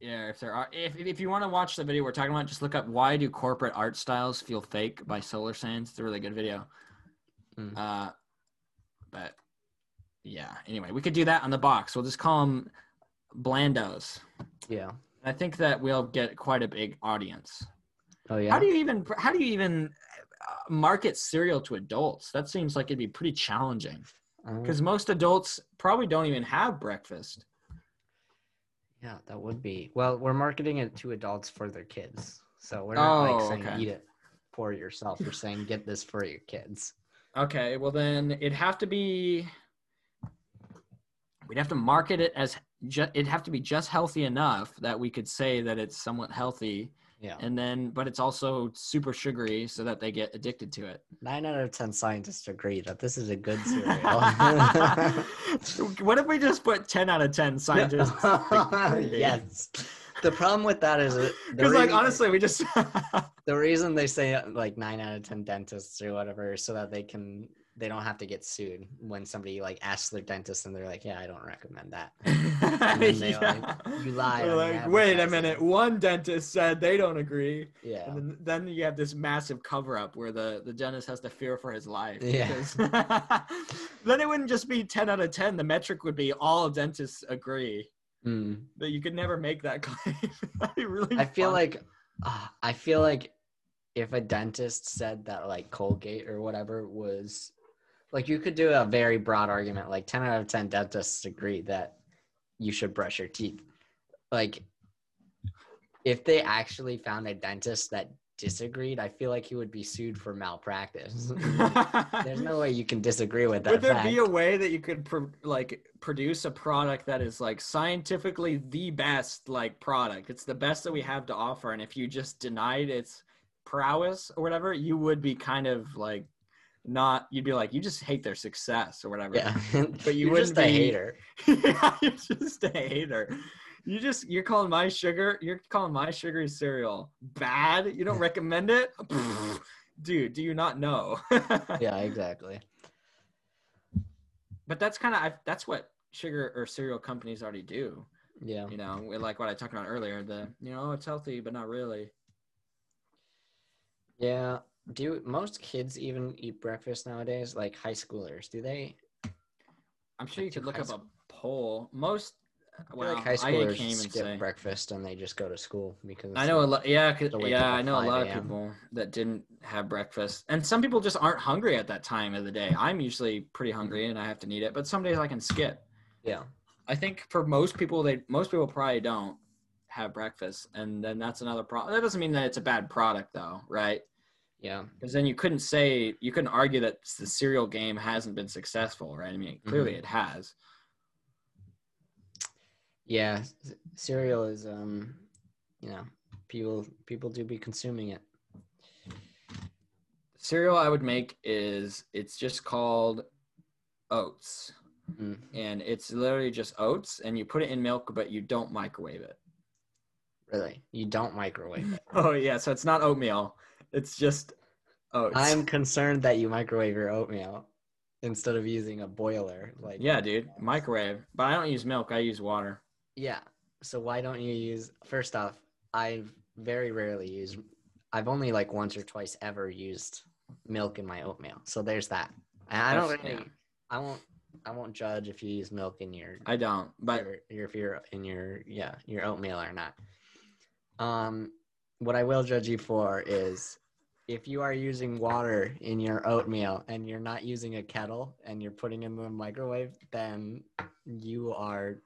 Yeah, if there are, if if you want to watch the video we're talking about, just look up "Why Do Corporate Art Styles Feel Fake" by Solar Sands. It's a really good video. Mm. Uh, but yeah, anyway, we could do that on the box. We'll just call them Blandos. Yeah. I think that we'll get quite a big audience. Oh yeah. How do you even how do you even uh, market cereal to adults? That seems like it'd be pretty challenging Um, because most adults probably don't even have breakfast. Yeah, that would be. Well, we're marketing it to adults for their kids, so we're not like Oh, saying okay. eat it for yourself. We're saying get this for your kids. Okay, well then it'd have to be. We'd have to market it as ju- it'd have to be just healthy enough that we could say that it's somewhat healthy, Yeah. and then but it's also super sugary so that they get addicted to it. Nine out of ten scientists agree that this is a good [laughs] cereal. what if we just put ten out of ten scientists? [laughs] yes. The problem with that is that Because like honestly, we just [laughs] the reason they say uh, like nine out of ten dentists or whatever so that they can they don't have to get sued when somebody like asks their dentist and they're like yeah i don't recommend that [laughs] then they, like, you lie like, wait a minute. One dentist said they don't agree. yeah And then, then you have this massive cover up where the, the dentist has to fear for his life. Yeah. because- [laughs] then it wouldn't just be 10 out of 10. The metric would be all dentists agree. Mm. But you could never make that [laughs] claim. Really i feel fun. like uh, i feel like if a dentist said that like colgate or whatever was like you could do a very broad argument like 10 out of 10 dentists agree that you should brush your teeth like if they actually found a dentist that disagreed i feel like he would be sued for malpractice [laughs] there's no way you can disagree with that Would there fact. be a way that you could pro- like produce a product that is like scientifically the best like product? It's the best that we have to offer, and if you just denied its prowess or whatever, you would be kind of like not. You'd be like, you just hate their success or whatever. yeah [laughs] But you you're just wouldn't a hater [laughs] yeah, you're just a hater. You just you're calling my sugar. You're calling my sugary cereal bad. You don't recommend it, [laughs] dude. Do you not know? yeah exactly but that's kind of that's what sugar or cereal companies already do yeah you know like what i talked about earlier the you know it's healthy but not really Yeah. Do most kids even eat breakfast nowadays? Like high schoolers, do they? i'm sure you could look up a poll most well like high schoolers skip say breakfast and they just go to school because i know a lot Yeah, yeah i know a lot of people that didn't have breakfast and some people just aren't hungry at that time of the day i'm usually pretty hungry mm-hmm. and i have to need it but some days i can skip yeah. I think for most people, they most people probably don't have breakfast, and then that's another problem. That doesn't mean that it's a bad product, though, right? Yeah. Because then you couldn't say you couldn't argue that the cereal game hasn't been successful, right? I mean, clearly it has. Yeah. Cereal is um you know, people people do be consuming it. cereal I would make is it's just called oats, Mm. and it's literally just oats, and you put it in milk, but you don't microwave it. Really? You don't microwave it. [laughs] Oh yeah, so it's not oatmeal. It's just oats. I'm concerned that you microwave your oatmeal instead of using a boiler. Like yeah, dude, microwave. But I don't use milk. I use water. Yeah. So why don't you use first off, I've very rarely use. I've only like once or twice ever used milk in my oatmeal. So there's that. And I don't That's- really yeah. I won't I won't judge if you use milk in your, I don't. But your, your if you're in your yeah, your oatmeal or not. Um what I will judge you for is if you are using water in your oatmeal and you're not using a kettle and you're putting it in the microwave, then you are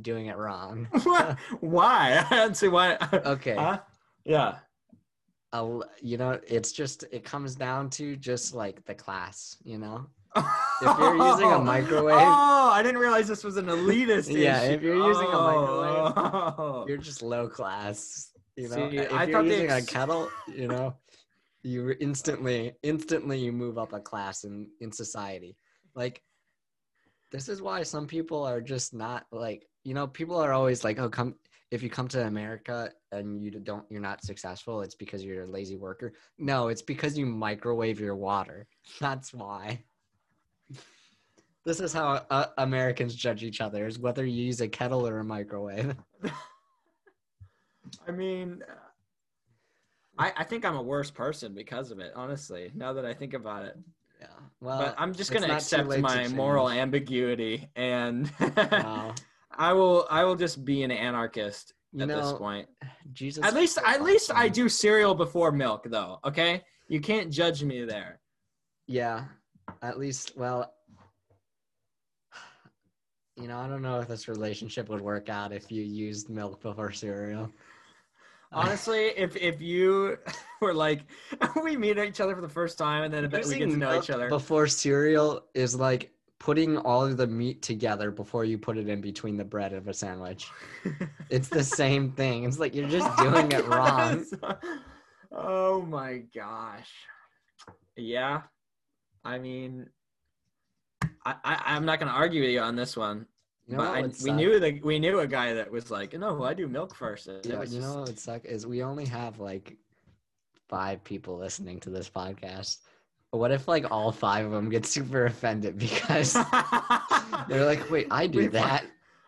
doing it wrong. [laughs] why? [laughs] I don't see why. Okay. Huh? Yeah. You know, it's just it comes down to just like the class, you know. [laughs] Oh. If you're using a microwave- Oh, I didn't realize this was an elitist. Yeah, issue. if you're using a microwave, Oh. You're just low class, you know. See, if I you're using a kettle, you know, you instantly instantly you move up a class in in society. Like this is why some people are just not like, you know, people are always like, "Oh, come if you come to America and you don't you're not successful, it's because you're a lazy worker." No, it's because you microwave your water. That's why. This is how uh, Americans judge each other: is whether you use a kettle or a microwave. [laughs] I mean, I, I think I'm a worse person because of it. Honestly, now that I think about it, Yeah. Well, but I'm just gonna accept my moral ambiguity, and Wow. [laughs] I will I will just be an anarchist You at this point. Jesus. At least at least I do cereal before milk, though. Okay, you can't judge me there. Yeah. At least, well, you know, I don't know if this relationship would work out if you used milk before cereal. Honestly, if if you [laughs] were like [laughs] we meet each other for the first time and then we Using get to know each other. before cereal is like putting all of the meat together before you put it in between the bread of a sandwich. [laughs] It's the same thing. It's like you're just Oh doing it wrong. Oh my gosh. Yeah. I mean I, I I'm not gonna argue with you on this one. You know but I, we knew the we knew a guy that was like, no, I do milk first. It Yeah, you just- know what would suck is we only have like five people listening to this podcast. But what if like all five of them get super offended [laughs] because [laughs] they're like, "Wait, I do We- that."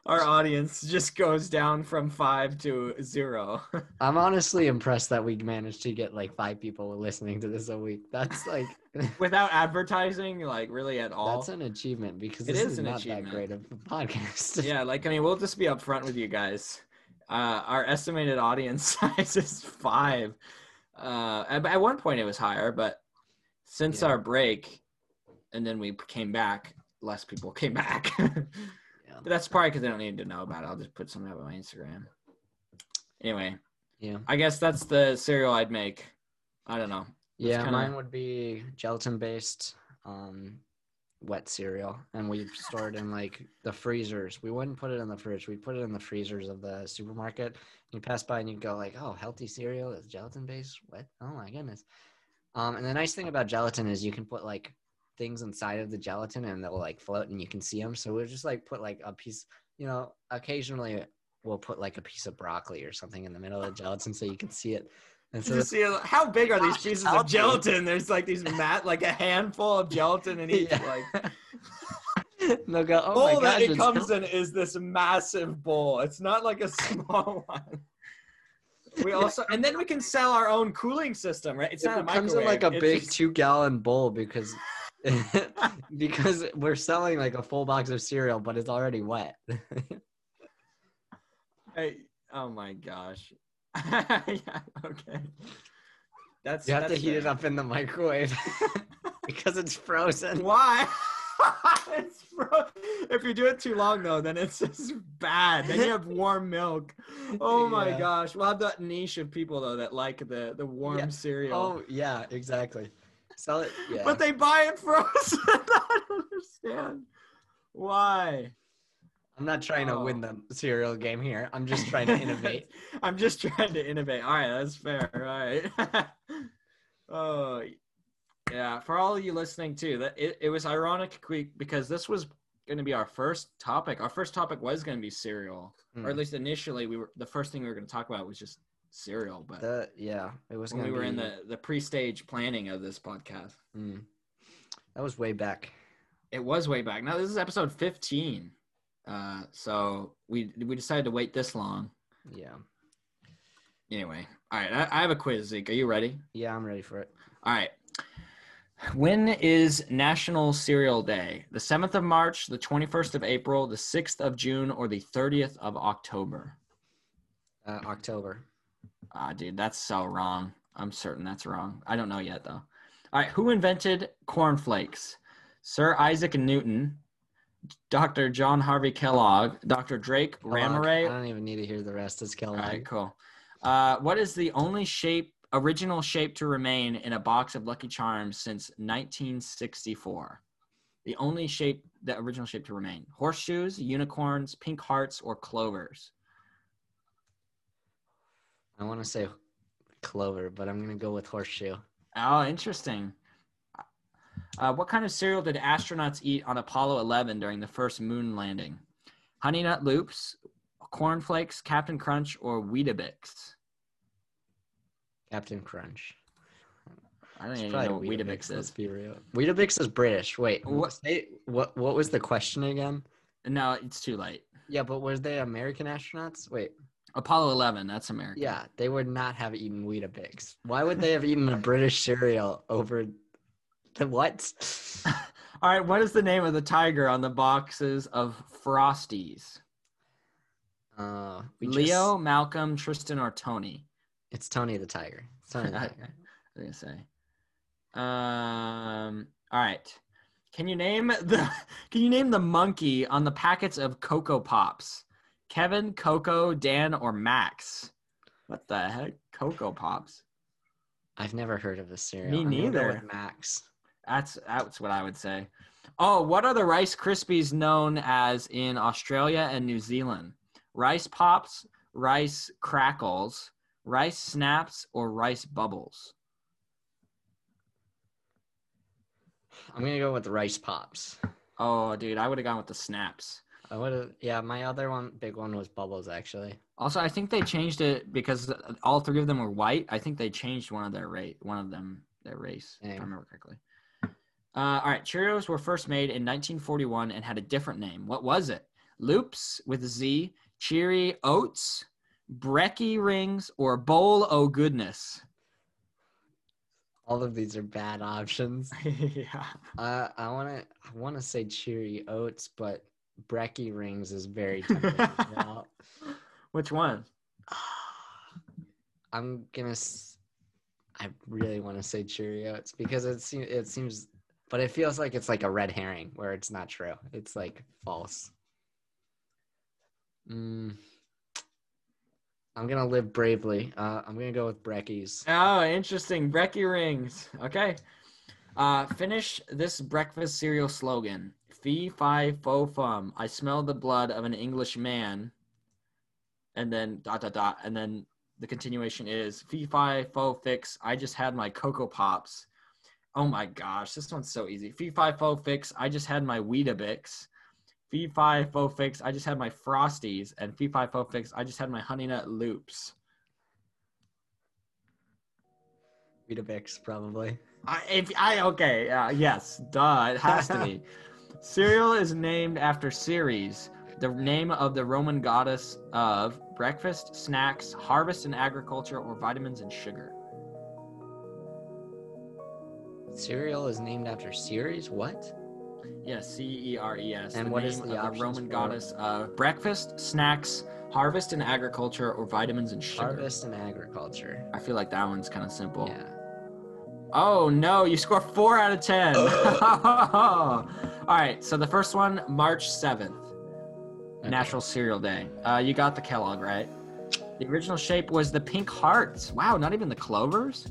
our audience just goes down from five to zero. [laughs] I'm honestly impressed that we managed to get like five people listening to this a week. That's like [laughs] Without advertising, like really at all. that's an achievement because It this is is, an not achievement. that great of a podcast. yeah, like I mean, we'll just be upfront with you guys. Uh, our estimated audience [laughs] size is five. Uh, at, at one point it was higher, but since Yeah. our break, and then we came back, less people [laughs] came back. But that's probably because they don't need to know about it. I'll just put something up on my Instagram. Anyway, yeah, I guess that's the cereal I'd make. I don't know. Yeah. kinda- Mine would be gelatin based, um, wet cereal, and we store it in like the freezers. We wouldn't put it in the fridge. We put it in the freezers of the supermarket. You pass by and you go like, "Oh, healthy cereal is gelatin based, wet." Oh my goodness. Um, and the nice thing about gelatin is you can put like things inside of the gelatin and they'll like float and you can see them. So we'll just like put like a piece, you know, occasionally we'll put like a piece of broccoli or something in the middle of the gelatin so you can see it. And so Did you see how big are these pieces of healthy. gelatin? There's like these mat, like a handful of gelatin in [laughs] each. Yeah. Like [laughs] they'll go, oh bowl my that gosh, it comes hel- in is this massive bowl. It's not like a [laughs] small one. We also, and then we can sell our own cooling system, right? It's it not a comes in like a microwave, big just- two gallon bowl because because we're selling like a full box of cereal, but it's already wet. Hey, oh my gosh. [laughs] yeah, okay. That's you have to that's heat it up in the microwave [laughs] because it's frozen. Why? [laughs] it's fro- if you do it too long though, then it's just bad. Then you have warm milk. Oh my Yeah. gosh. We'll have that niche of people though that like the the warm Yeah. cereal. Oh yeah, exactly. Sell it. Yeah. But they buy it frozen. I don't understand. Why? I'm not trying to win Oh. the cereal game here. I'm just trying to innovate. [laughs] I'm just trying to innovate. All right, that's fair. All right. [laughs] oh, Yeah, for all of you listening too, that it, it was ironic because this was going to be our first topic. Our first topic was going to be cereal, or at Hmm. least initially we were the first thing we were going to talk about was just cereal. But The yeah, it was when we were in the the pre-stage planning of this podcast, Mm. That was way back. it was way back. Now this is episode fifteen, uh, so we we decided to wait this long. Yeah. Anyway, all right, I, I have a quiz. Zeke, are you ready? Yeah, I'm ready for it. All right. When is National Cereal Day? The 7th of March, the 21st of April, the 6th of June, or the 30th of October? Uh, October. Ah, dude, that's so wrong. I'm certain that's wrong. I don't know yet, though. All right. Who invented cornflakes? Sir Isaac Newton, Dr. John Harvey Kellogg, Dr. Drake Kellogg. I don't even need to hear the rest. It's All Kellogg. right, cool. Uh, what is the only shape, original shape to remain in a box of Lucky Charms since 1964? The only shape, the original shape to remain: horseshoes, unicorns, pink hearts, or clovers. I want to say clover, but I'm gonna go with horseshoe. Oh, interesting. Uh, what kind of cereal did astronauts eat on Apollo 11 during the first moon landing? Honey Nut Loops, Corn Flakes, Captain Crunch, or Weetabix? Captain Crunch. I don't It's even know what Weetabix Let's is. be real. Weetabix is British. Wait, What- say- what? What was the question again? No, it's too late. Yeah, but were they American astronauts? Wait, Apollo 11, that's American. yeah, they would not have eaten Weetabix. Why would they have eaten a British cereal over [laughs] the what? [laughs] All right, what is the name of the tiger on the boxes of Frosties? Uh, Leo, just- Malcolm, Tristan, or Tony? it's Tony the Tiger. It's Tony the [laughs] Tiger. I was gonna say. Um. All right. Can you name the Can you name the monkey on the packets of Coco Pops? Kevin, Coco, Dan, or Max? What the heck? Coco Pops. I've never heard of this cereal. Me neither. with Max. That's that's what I would say. Oh, what are the Rice Krispies known as in Australia and New Zealand? Rice Pops, Rice Crackles, Rice Snaps, or Rice Bubbles? I'm gonna go with Rice Pops. Oh, dude, I would have gone with the Snaps. I would have. Yeah, my other one, big one, was Bubbles. Actually, Also, I think they changed it because all three of them were white. I think they changed one of their rate, one of them their race, if I remember correctly. Uh, all right, Cheerios were first made in 1941 and had a different name. What was it? Loops with a Z, Cheery Oats, Brecky Rings, or Bowl O Goodness? all of these are bad options. [laughs] yeah. Uh, I want to. I want to say Cheery Oats, but Brecky Rings is very tempting. [laughs] Which one? [sighs] I'm gonna. s- I really want to say Cheery Oats because it seems. It seems, but it feels like it's like a red herring where it's not true. It's like false. Mm. I'm gonna live bravely. Uh, I'm gonna go with Breckies. Oh, interesting. Brecky Rings. Okay. Uh, finish this breakfast cereal slogan. Fee, fi, fo, fum. I smell the blood of an English man. And then dot, dot, dot. And then the continuation is fee, fi, fo, fix. I just had my Coco Pops. Oh my gosh, this one's so easy. Fee, fi, fo, fix. I just had my Weetabix. Fee, fi, fo, fix. I just had my Frosties. And fee, fi, fo, fix. I just had my Honey Nut Loops. Weetabix, probably. I, if I okay, uh, yes, duh, it has to be. [laughs] Cereal is named after Ceres, the name of the Roman goddess of breakfast, snacks, harvest and agriculture, or vitamins and sugar. Cereal is named after Ceres. What? Yes, C E R E S. And the what name is the of the Roman for- goddess of breakfast, snacks, harvest and agriculture, or vitamins and sugar? Harvest and agriculture. I feel like that one's kind of simple. Yeah. Oh no, you score four out of ten. [laughs] [laughs] All right, so the first one, March seventh. Okay. National Cereal Day. Uh, you got the Kellogg right. The original shape was the pink hearts. Wow, not even the clovers.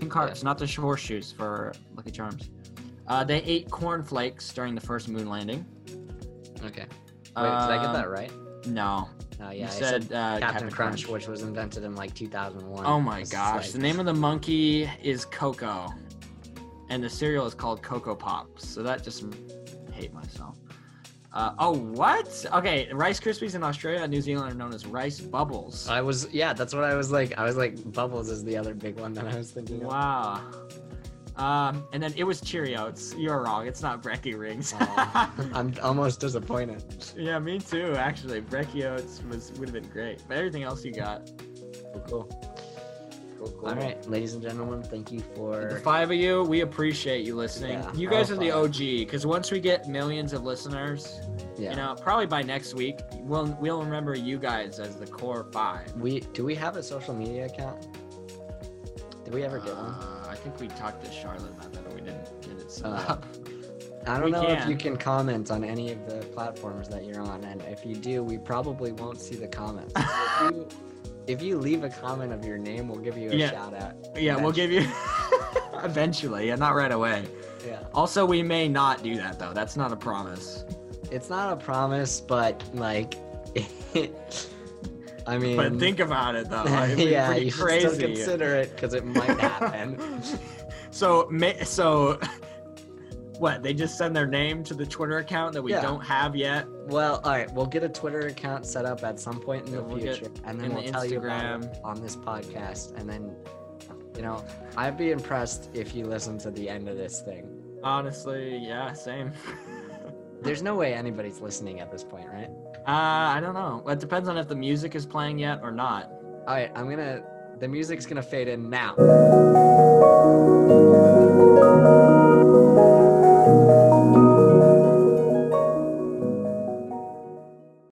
Pink hearts, not the horseshoes for Lucky Charms. Uh, they ate corn flakes during the first moon landing. Okay. Wait, did I get Um, that right? No, Oh you yeah, I said, said uh, Captain, Crunch, which was invented in like 2001. Oh my gosh, like- the name of the monkey is Coco. and the cereal is called Coco Pops. So that just hate myself. Uh, oh, what? Okay, Rice Krispies in Australia and New Zealand are known as Rice Bubbles. I was yeah, that's what I was like. I was like Bubbles is the other big one that I was thinking. Of. Wow. Um, and then it was Cheerios. You're wrong. It's not Brekkie Rings. Oh, [laughs] I'm almost disappointed. yeah, me too. Actually, Brekkie Oats was would have been great, but everything else you got. Cool. Cool, cool. All right, ladies and gentlemen, thank you for The five of you, we appreciate you listening. Yeah, you guys all are the. OG because once we get millions of listeners, Yeah. you know, probably by next week, we'll we'll remember you guys as the core five. we do we have a social media account? Did we ever get one? Uh, I think we talked to Charlotte about that, but we didn't get it set Uh, up. I don't we know if you can. can comment on any of the platforms that you're on, and if you do, we probably won't see the comments. [laughs] if, you, leave a comment of your name, we'll give you a Yeah. shout out. Yeah, we'll give you [laughs] eventually. Yeah, not right away. Yeah, Also, we may not do that though. That's not a promise. it's not a promise, but like, [laughs] I mean, But think about it though. Be [laughs] yeah, you should crazy. still consider it because it might happen. so, so what? They just send their name to the Twitter account that we Yeah. don't have yet. well, all right, we'll get a Twitter account set up at some point in the we'll future, and then we'll the tell you about it on this podcast, and then. You know, I'd be impressed if you listen to the end of this thing. Honestly, yeah, same. [laughs] There's no way anybody's listening at this point, right? Uh, I don't know. It depends on if the music is playing yet or not. All right, I'm gonna. The music's gonna fade in now.